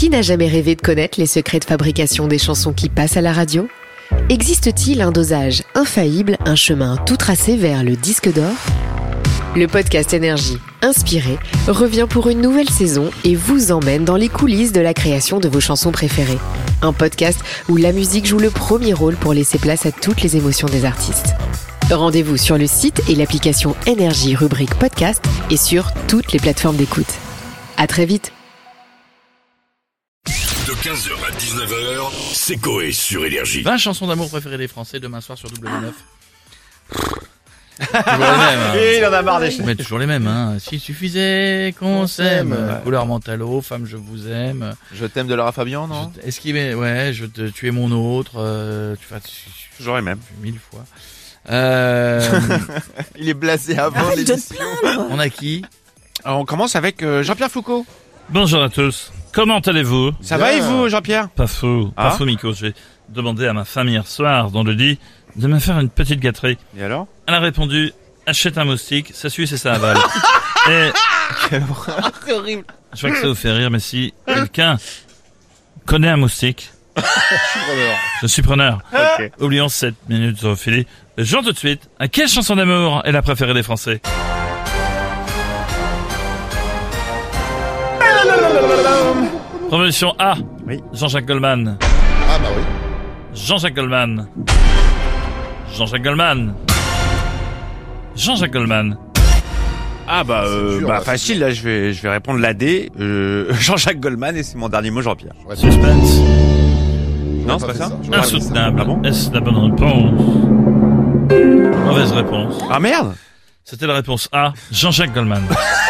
Qui n'a jamais rêvé de connaître les secrets de fabrication des chansons qui passent à la radio? Existe-t-il un dosage infaillible, un chemin tout tracé vers le disque d'or? Le podcast Énergie, inspiré, revient pour une nouvelle saison et vous emmène dans les coulisses de la création de vos chansons préférées. Un podcast où la musique joue le premier rôle pour laisser place à toutes les émotions des artistes. Rendez-vous sur le site et l'application Énergie rubrique podcast et sur toutes les plateformes d'écoute. À très vite De 15h à 19h, c'est Coé sur Énergie. 20 chansons d'amour préférées des Français demain soir sur W9. toujours les mêmes. hein. Et il en a marre des Mais toujours les mêmes, hein. S'il suffisait qu'on s'aime. Couleur mentalo, femme je vous aime. Je t'aime de Lara Fabian, non Je- Esquiver, ouais, je te, tu es mon autre. Euh, tu vas Toujours les mêmes. mille fois. Euh, Il est blasé avant l'émission. on a qui? Alors, on commence avec euh, Jean-Pierre Foucault. Bonjour à tous. Comment allez-vous Ça va et vous, Jean-Pierre? Pas fou, Ah. pas fou, Miko. J'ai demandé à ma femme hier soir, dans le lit, de me faire une petite gâterie. Et alors? Elle a répondu, achète un moustique, ça suce et ça avale. et C'est horrible. je vois que ça vous fait rire, mais si quelqu'un connaît un moustique, je suis preneur. Ok. Oublions 7 minutes au filet. Jean tout de suite, à quelle chanson d'amour est la préférée des Français? Promotion A. Oui. Jean-Jacques Goldman. Ah bah oui. Jean-Jacques Goldman. Jean-Jacques Goldman. Jean-Jacques Goldman. Ah bah, euh, bah là, facile, là je vais, je vais répondre l'AD. Euh, Jean-Jacques Goldman et c'est mon dernier mot, Jean-Pierre. Suspense. Non, c'est pas ça fait Insoutenable. Ah bon Est-ce la bonne réponse? Mauvaise réponse. Ah merde C'était la réponse A. Jean-Jacques Goldman.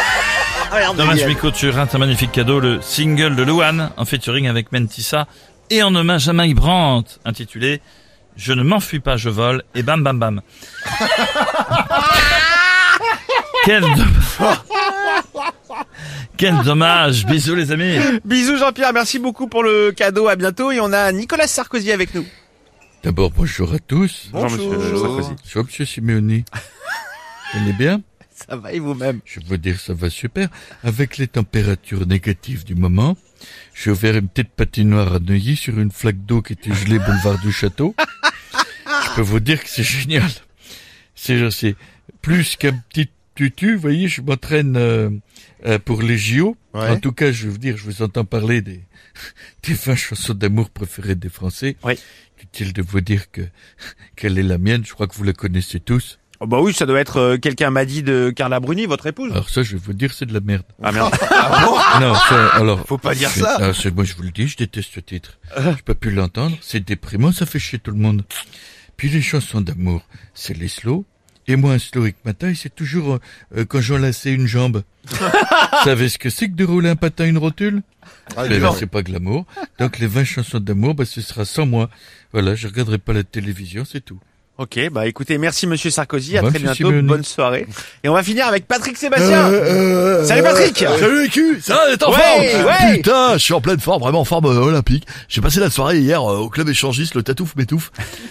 Dommage Miko, tu rates un magnifique cadeau, le single de Louane, en featuring avec Mentissa, et en hommage à Mike Brandt, intitulé Je ne m'enfuis pas, je vole, et bam bam bam. Quel dommage. Quel dommage. Bisous les amis. Bisous Jean-Pierre, merci beaucoup pour le cadeau, à bientôt. Et on a Nicolas Sarkozy avec nous. D'abord, bonjour à tous. Bonjour monsieur Sarkozy. Bonjour, monsieur Simeoni. Vous allez bien Ça va et vous-même? Je veux dire, ça va super. Avec les températures négatives du moment, j'ai ouvert une petite patinoire à Neuilly sur une flaque d'eau qui était gelée boulevard du Château. Je peux vous dire que c'est génial. C'est, c'est plus qu'un petit tutu. Vous voyez, je m'entraîne euh, euh, pour les JO. Ouais. En tout cas, je veux dire, je vous entends parler des, des 20 chansons d'amour préférées des Français. Oui. Utile de vous dire que quelle est la mienne. Je crois que vous la connaissez tous. Oh, Bah oui, ça doit être euh, quelqu'un m'a dit de Carla Bruni, votre épouse. Alors ça, je vais vous dire, c'est de la merde. Ah merde. non, ça, alors. Faut pas dire c'est- ça. ah, c'est- moi, je vous le dis, je déteste ce titre. Je peux plus l'entendre. C'est déprimant, ça fait chier tout le monde. Puis les chansons d'amour, c'est les slow. Et moi, un slow avec ma taille, c'est toujours euh, euh, quand j'enlaçais une jambe. Vous savez ce que c'est que de rouler un patin à une rotule Ah, Mais non. c'est pas glamour. Donc les 20 chansons d'amour, bah, ce sera sans moi. Voilà, je regarderai pas la télévision, c'est tout. Ok, bah écoutez, merci Monsieur Sarkozy, à revoir, très bientôt, bonne soirée. Et on va finir avec Patrick Sébastien. Euh, Salut Patrick Salut les culs, ça va, t'es en Ouais, forme ouais. Putain, je suis en pleine forme, vraiment en forme euh, olympique. J'ai passé la soirée hier euh, au club échangiste, le Tatouf Métouf,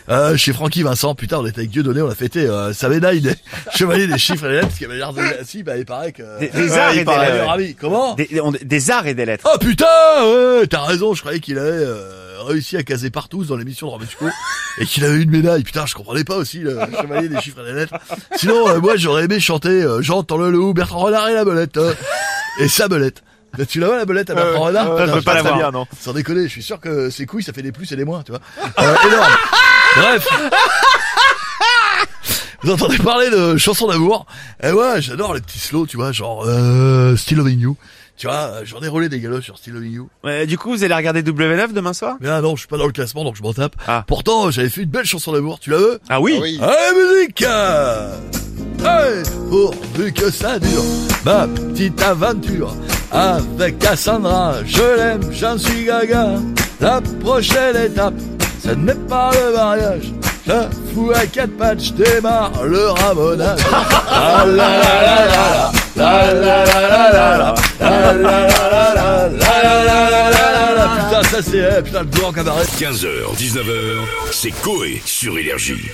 euh, chez Francky Vincent. Putain, on était avec Dieudonné, on a fêté euh, sa médaille des chevaliers des chiffres et des lettres, parce qu'il avait l'air de... Si, bah il paraît que... Des- des arts et des lettres. Comment des, on- des arts et des lettres. Oh putain, ouais, t'as raison, je croyais qu'il avait euh, réussi à caser partout dans l'émission de Robesco et qu'il avait une médaille. Putain, je comprenais pas aussi le chevalier des chiffres et des lettres. Sinon, euh, moi j'aurais aimé chanter euh, J'entends le loup, Bertrand Renard et la belette. euh, et sa belette. Là, tu la vois la belette à Bertrand Renard je peux pas la voir. bien, non. Sans déconner, je suis sûr que ses couilles ça fait des plus et des moins, tu vois. Euh, énorme. Bref. Vous entendez parler de chansons d'amour? Et ouais, j'adore les petits slows, tu vois, genre euh, Still Loving You. Tu vois, j'en ai roulé des galops sur Still Loving You. Euh, du coup, vous allez regarder W9 demain soir? Mais ah non, je suis pas dans le classement, donc je m'en tape. Ah. Pourtant, j'avais fait une belle chanson d'amour, tu la veux? Ah oui, Ah oui. Allez, musique Hey, pourvu que ça dure, ma petite aventure avec Cassandra, je l'aime, j'en suis gaga. La prochaine étape, ce n'est pas le mariage. Je fous à quatre pattes, je démarre le ramonage. La la la la la la la la la la la la la la Putain, ça c'est, eh, putain, le en cabaret. 15h, 19h, c'est Coé sur Énergie.